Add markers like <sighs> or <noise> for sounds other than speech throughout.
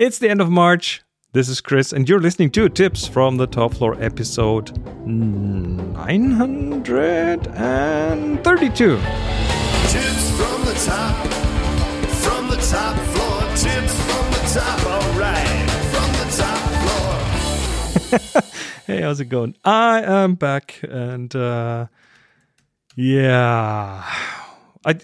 It's the end of March. This is Chris, and you're listening to Tips from the Top Floor episode 932. Tips from the top, from the top floor. Tips from the top, all right, from the top floor. <laughs> Hey, how's it going? I am back, and uh, yeah, I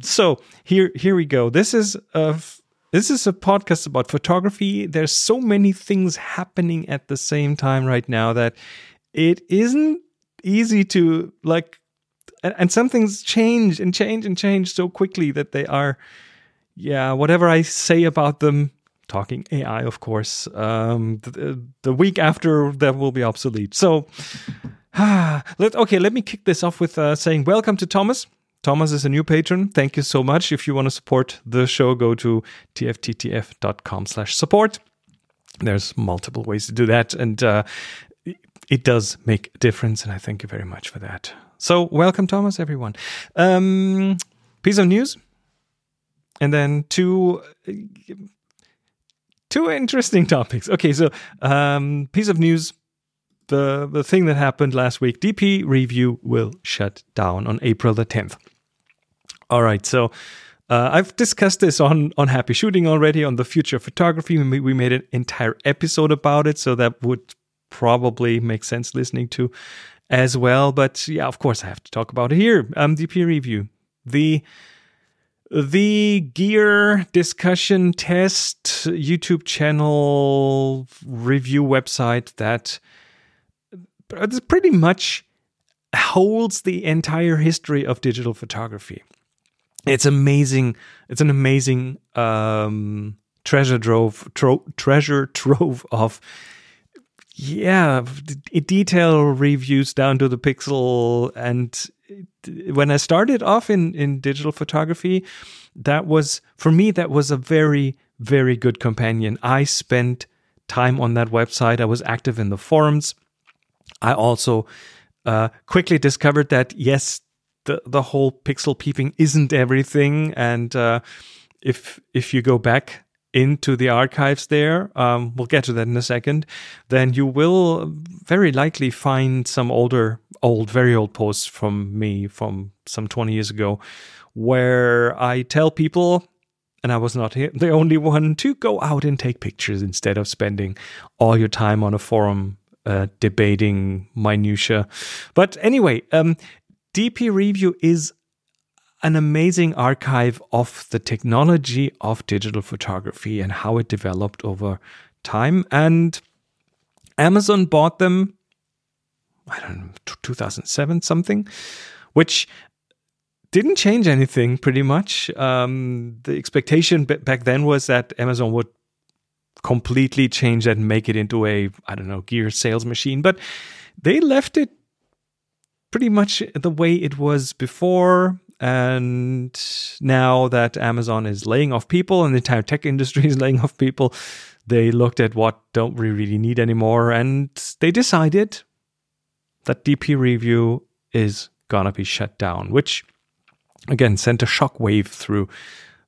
so here here we go. This is a f- this is a podcast about photography. There's so many things happening at the same time right now that it isn't easy to like, and, and some things change and change and change so quickly that they are, yeah, whatever I say about them talking AI, of course. Um, the, the week after that will be obsolete. So, <sighs> let okay. Let me kick this off with uh, saying welcome to Thomas. Thomas is a new patron. Thank you so much. If you want to support the show, go to tfttf.com/support. There's multiple ways to do that, and uh, it does make a difference. And I thank you very much for that. So, welcome, Thomas, everyone. Um, piece of news, and then two two interesting <laughs> topics. Okay, so um, piece of news: the the thing that happened last week. DP Review will shut down on April the tenth. All right, so. Uh, I've discussed this on on Happy Shooting already on the future of photography. We, we made an entire episode about it, so that would probably make sense listening to as well. But yeah, of course, I have to talk about it here. Um, DP review the the gear discussion test YouTube channel review website that pretty much holds the entire history of digital photography. It's amazing. It's an amazing um, treasure trove, tro- treasure trove of yeah d- detail reviews down to the pixel and when i started off in in digital photography that was for me that was a very very good companion i spent time on that website i was active in the forums i also uh, quickly discovered that yes the the whole pixel peeping isn't everything. And uh, if if you go back into the archives there, um, we'll get to that in a second, then you will very likely find some older, old, very old posts from me from some 20 years ago where I tell people, and I was not the only one, to go out and take pictures instead of spending all your time on a forum uh, debating minutia. But anyway, um, DP Review is an amazing archive of the technology of digital photography and how it developed over time. And Amazon bought them, I don't know, 2007 something, which didn't change anything pretty much. Um, the expectation back then was that Amazon would completely change that and make it into a, I don't know, gear sales machine. But they left it pretty much the way it was before. And now that Amazon is laying off people and the entire tech industry <laughs> is laying off people, they looked at what don't we really need anymore and they decided that DP Review is gonna be shut down, which again sent a shockwave through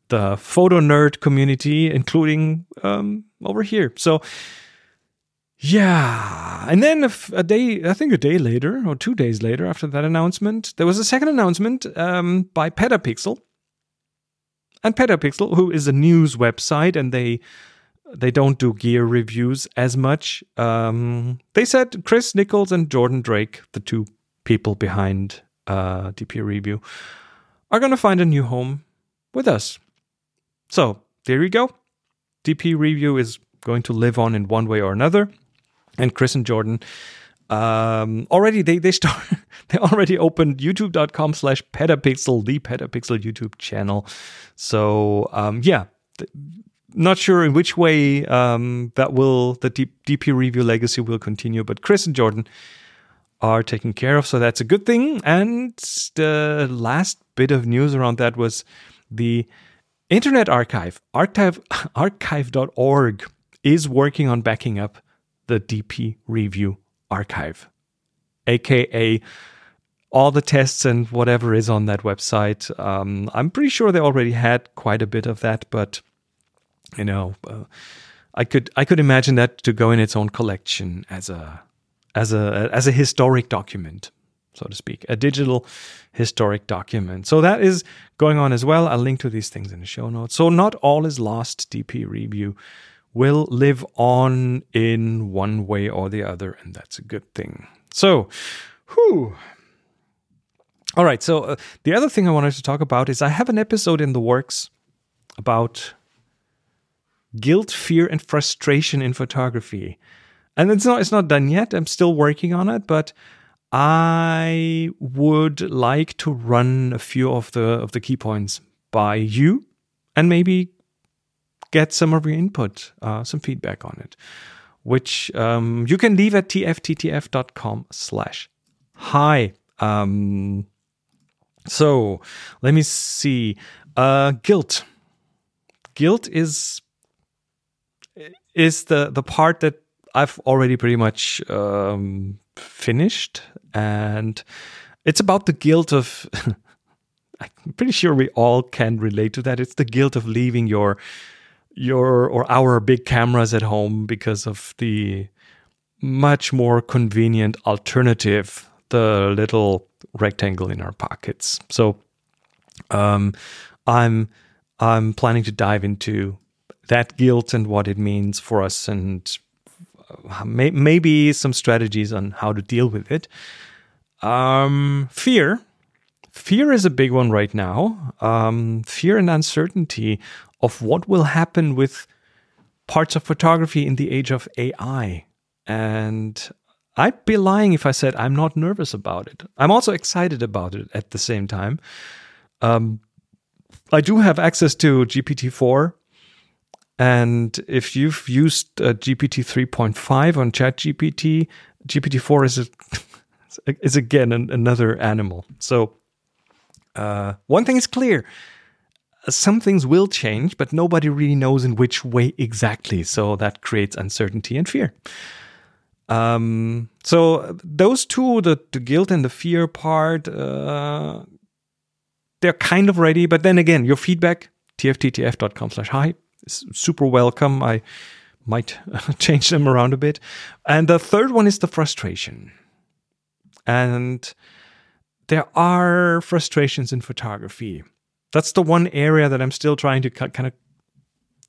the photo nerd community, including um, over here. So yeah. And then a day, I think a day later or two days later after that announcement, there was a second announcement um, by Petapixel. And Petapixel, who is a news website and they they don't do gear reviews as much. Um, they said Chris Niccolls and Jordan Drake, the two people behind uh, DP Review, are going to find a new home with us. So there you go. DP Review is going to live on in one way or another. And Chris and Jordan um, already they they start <laughs> they already opened youtube.com slash petapixel the petapixel youtube channel. So um, yeah th- not sure in which way um, that will the D- dp review legacy will continue but chris and jordan are taken care of. So that's a good thing. And the last bit of news around that was the internet archive archive <laughs> archive.org is working on backing up the DP Review archive, aka all the tests and whatever is on that website. Um, I'm pretty sure they already had quite a bit of that, but you know, uh, I could I could imagine that to go in its own collection as a as a as a historic document, so to speak, a digital historic document. So that is going on as well. I'll link to these things in the show notes. So not all is lost. DP review will live on in one way or the other, and that's a good thing. So, whew. All right. So uh, the other thing I wanted to talk about is I have an episode in the works about guilt, fear, and frustration in photography. And it's not it's not done yet. I'm still working on it, but I would like to run a few of the of the key points by you, and maybe get some of your input, uh, some feedback on it, which um, you can leave at tfttf.com slash hi. Um, so let me see. Uh, guilt. Guilt is is the the part that I've already pretty much um, finished, and it's about the guilt of. <laughs> I'm pretty sure we all can relate to that. It's the guilt of leaving your your or our big cameras at home because of the much more convenient alternative, the little rectangle in our pockets. So, um, I'm I'm planning to dive into that guilt and what it means for us and may, maybe some strategies on how to deal with it. Um, fear. Fear is a big one right now. Um, fear and uncertainty of what will happen with parts of photography in the age of AI. And I'd be lying if I said I'm not nervous about it. I'm also excited about it at the same time. Um, I do have access to GPT 4 and if you've used uh, GPT 3.5 on ChatGPT, GPT 4 is <laughs> is again an, another animal. So uh, one thing is clear: some things will change, but nobody really knows in which way exactly. So that creates uncertainty and fear. Um, so those two, the, the guilt and the fear part, uh, they're kind of ready. But then again, your feedback, tfttf.com slash hi, super welcome. I might <laughs> change them around a bit. And the third one is the frustration. And there are frustrations in photography. That's the one area that I'm still trying to kind of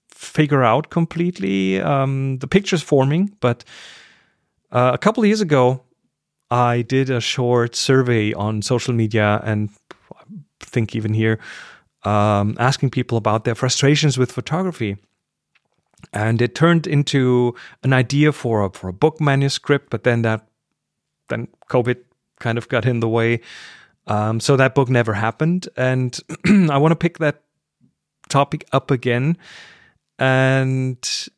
figure out completely. Um, the picture's forming, but uh, a couple years ago, I did a short survey on social media and I think even here um, asking people about their frustrations with photography. And it turned into an idea for a, for a book manuscript, but then that then COVID kind of got in the way. Um, so that book never happened. And <clears throat> I want to pick that topic up again. And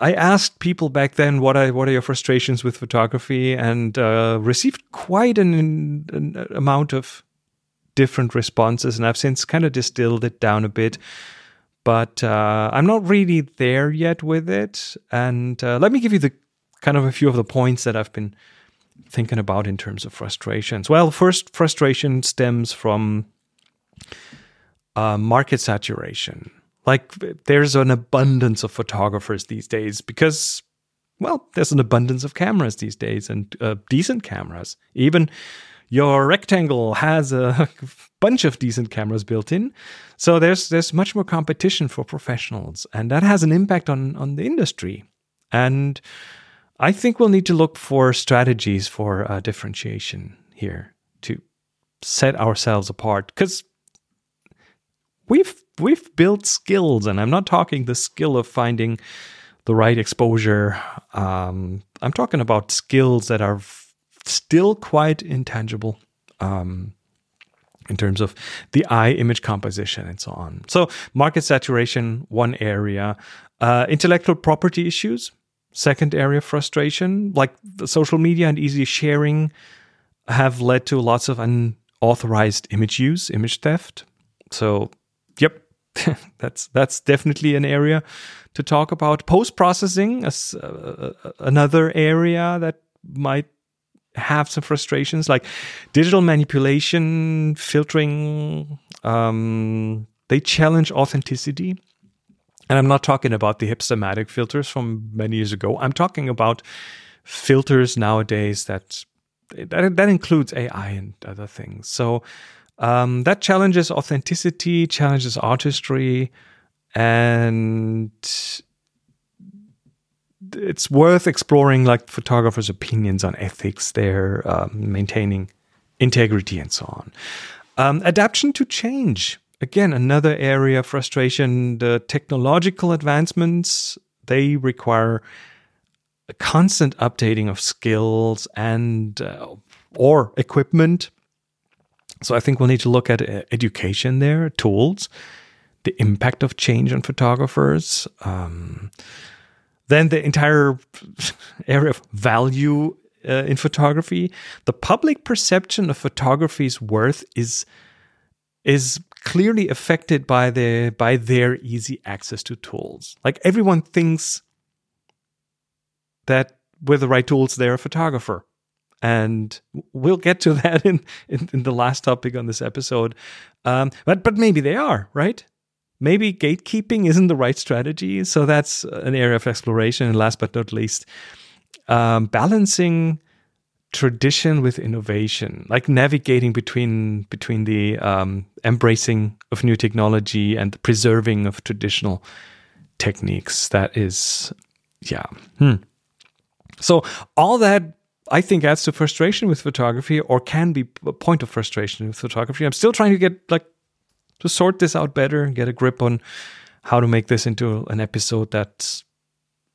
I asked people back then what are what are your frustrations with photography, and uh, received quite an, an, amount of different responses, and I've since kind of distilled it down a bit. But uh, I'm not really there yet with it. And uh, let me give you the kind of a few of the points that I've been thinking about in terms of frustrations. Well, first, frustration stems from uh, market saturation. Like, there's an abundance of photographers these days because, well, there's an abundance of cameras these days and uh, decent cameras. Even your rectangle has a <laughs> bunch of decent cameras built in. So there's there's much more competition for professionals, and that has an impact on on the industry. And I think we'll need to look for strategies for uh, differentiation here to set ourselves apart because we've we've built skills, and I'm not talking the skill of finding the right exposure. Um, I'm talking about skills that are still quite intangible um, in terms of the eye image composition and so on. So, market saturation, one area, uh, intellectual property issues, second area, frustration, like social media and easy sharing have led to lots of unauthorized image use, image theft. So, yep, <laughs> that's that's definitely an area to talk about. Post processing, as uh, another area that might have some frustrations like digital manipulation, filtering. Um, they challenge authenticity. And I'm not talking about the hipstamatic filters from many years ago. I'm talking about filters nowadays that that, that includes AI and other things. So um, that challenges authenticity, challenges artistry, and it's worth exploring like photographers' opinions on ethics their um, maintaining integrity and so on. Um, adaptation to change. Again, another area of frustration. The technological advancements, they require a constant updating of skills and uh, or equipment. So I think we'll need to look at uh, education there, tools, the impact of change on photographers. Um, then the entire <laughs> area of value uh, in photography. The public perception of photography's worth is is clearly affected by the by their easy access to tools. Like everyone thinks that with the right tools, they're a photographer. And we'll get to <laughs> that in, in, in the last topic on this episode. Um, but but maybe they are, right? Maybe gatekeeping isn't the right strategy. So that's an area of exploration. And last but not least, um, balancing tradition with innovation, like navigating between between the um, embracing of new technology and the preserving of traditional techniques. That is, yeah. Hmm. So all that I think adds to frustration with photography, or can be a point of frustration with photography. I'm still trying to get like to sort this out better and get a grip on how to make this into an episode that's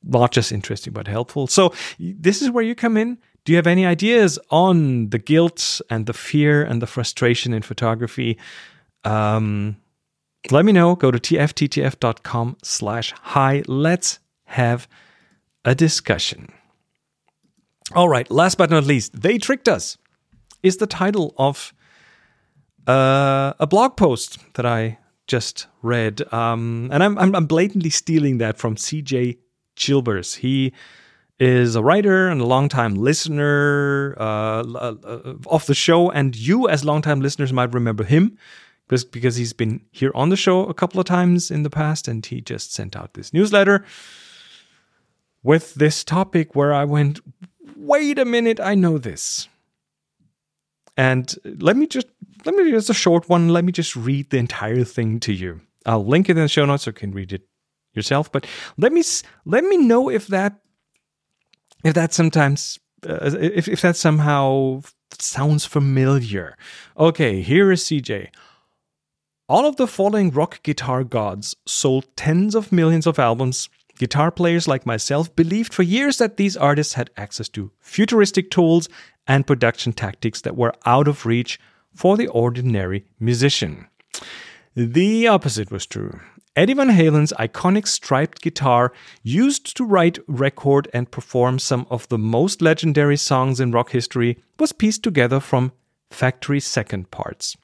not just interesting but helpful. So this is where you come in. Do you have any ideas on the guilt and the fear and the frustration in photography? Um, let me know. Go to tfttf.com slash hi. Let's have a discussion. All right, last but not least, They Tricked Us is the title of uh, a blog post that I just read, um, and I'm, I'm, I'm blatantly stealing that from CJ Chilvers. He is a writer and a longtime listener uh, uh, of the show, and you, as longtime listeners, might remember him because because he's been here on the show a couple of times in the past, and he just sent out this newsletter with this topic where I went, wait a minute, I know this. And let me just let me just a short one. Let me just read the entire thing to you. I'll link it in the show notes so you can read it yourself. But let me let me know if that if that sometimes uh, if if that somehow sounds familiar. Okay, here is CJ. All of the following rock guitar gods sold tens of millions of albums. Guitar players like myself believed for years that these artists had access to futuristic tools and production tactics that were out of reach for the ordinary musician. The opposite was true. Eddie Van Halen's iconic striped guitar, used to write, record, and perform some of the most legendary songs in rock history, was pieced together from factory second parts.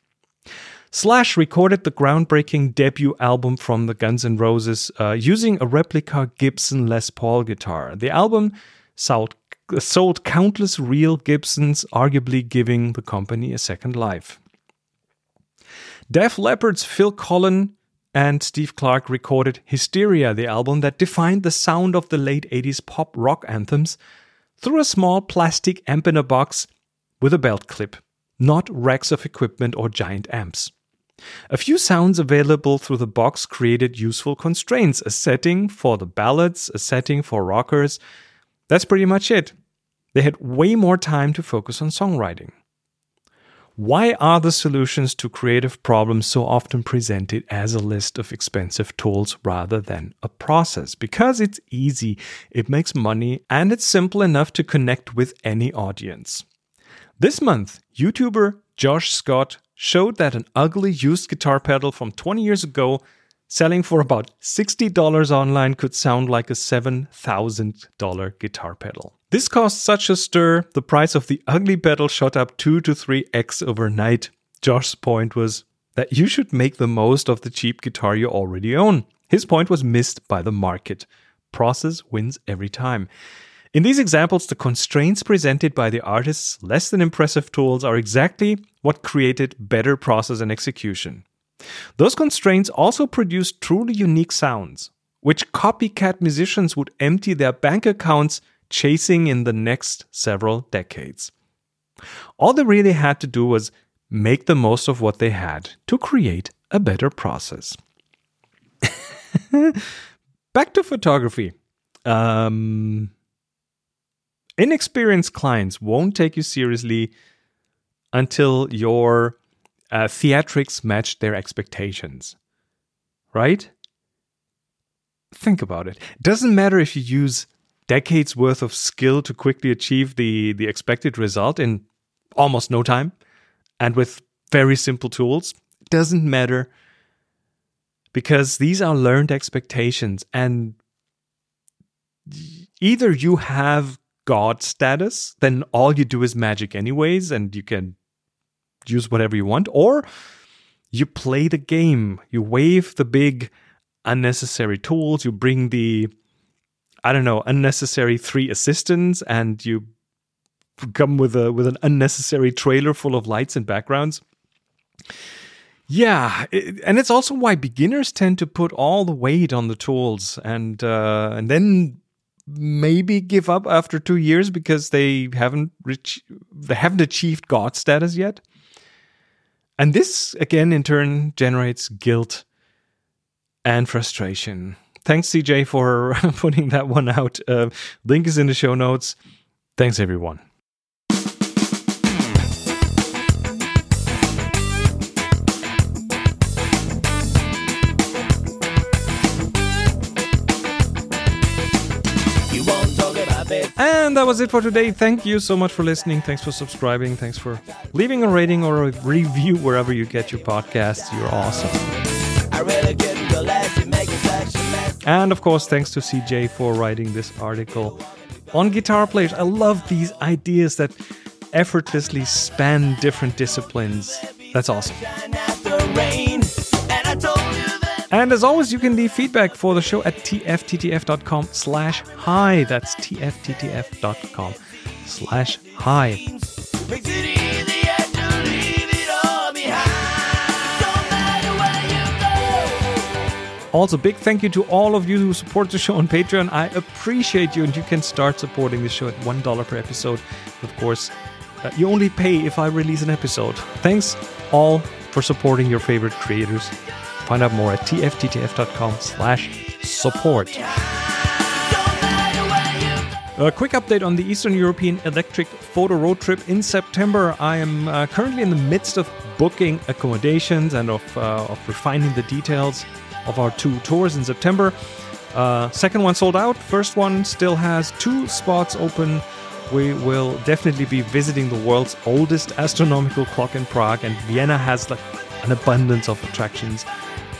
Slash recorded the groundbreaking debut album from the Guns N' Roses uh, using a replica Gibson Les Paul guitar. The album sold sold countless real Gibsons, arguably giving the company a second life. Def Leppard's Phil Collen and Steve Clark recorded Hysteria, the album that defined the sound of the late 80s pop rock anthems, through a small plastic amp in a box with a belt clip, not racks of equipment or giant amps. A few sounds available through the box created useful constraints a setting for the ballads, a setting for rockers, that's pretty much it. They had way more time to focus on songwriting. Why are the solutions to creative problems so often presented as a list of expensive tools rather than a process? Because it's easy, it makes money, and it's simple enough to connect with any audience. This month, YouTuber Josh Scott showed that an ugly used guitar pedal from 20 years ago selling for about $60 online could sound like a $7,000 guitar pedal. This caused such a stir, the price of the ugly pedal shot up 2 to 3x overnight. Josh's point was that you should make the most of the cheap guitar you already own. His point was missed by the market. Process wins every time. In these examples, the constraints presented by the artist's less than impressive tools are exactly what created better process and execution. Those constraints also produced truly unique sounds, which copycat musicians would empty their bank accounts chasing in the next several decades. All they really had to do was make the most of what they had to create a better process. <laughs> Back to photography. Um, inexperienced clients won't take you seriously until your uh, theatrics match their expectations. Right? Think about it. Doesn't matter if you use decades worth of skill to quickly achieve the, the expected result in almost no time and with very simple tools. Doesn't matter because these are learned expectations and either you have god status then all you do is magic anyways and you can use whatever you want. Or you play the game. You wave the big unnecessary tools. You bring the i don't know unnecessary three assistants and you come with a with an unnecessary trailer full of lights and backgrounds. Yeah, it, and it's also why beginners tend to put all the weight on the tools and uh, and then maybe give up after two years because they haven't reach, they haven't achieved God status yet. And this again, in turn, generates guilt and frustration. Thanks, CJ, for <laughs> putting that one out. Uh, link is in the show notes. Thanks, everyone. And that was it for today. Thank you so much for listening. Thanks for subscribing. Thanks for leaving a rating or a review wherever you get your podcasts. You're awesome. And of course, thanks to CJ for writing this article on guitar players. I love these ideas that effortlessly span different disciplines. That's awesome. And as always, you can leave feedback for the show at tfttf.com slash hi. That's tfttf.com slash hi. Also, big thank you to all of you who support the show on Patreon. I appreciate you, and you can start supporting the show at $1 per episode. Of course, uh, you only pay if I release an episode. Thanks all for supporting your favorite creators. Find out more at tfttf.com slash support. A quick update on the Eastern European Electric Photo Road Trip in September. I am uh, currently in the midst of booking accommodations and of, uh, of refining the details of our two tours in September. Uh, second one sold out. First one still has two spots open. We will definitely be visiting the world's oldest astronomical clock in Prague, and Vienna has like an abundance of attractions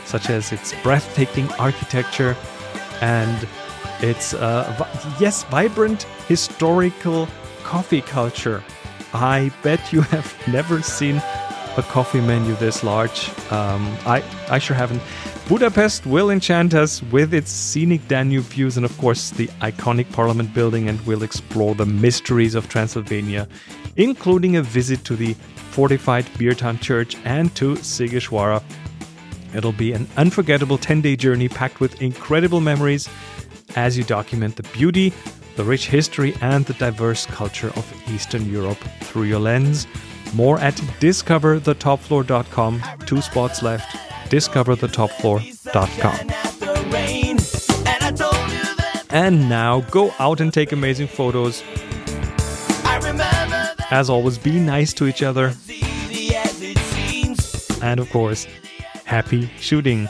such as its breathtaking architecture and its, uh, yes, vibrant historical coffee culture. I bet you <laughs> have never seen a coffee menu this large. Um, I, I sure haven't. Budapest will enchant us with its scenic Danube views and, of course, the iconic Parliament building, and we'll explore the mysteries of Transylvania, including a visit to the fortified Biertan Church and to Sighișoara, It'll be an unforgettable 10 day journey packed with incredible memories as you document the beauty, the rich history, and the diverse culture of Eastern Europe through your lens. More at discoverthetopfloor.com. Two spots left. Discoverthetopfloor.com. And now go out and take amazing photos. As always, be nice to each other. And of course, happy shooting.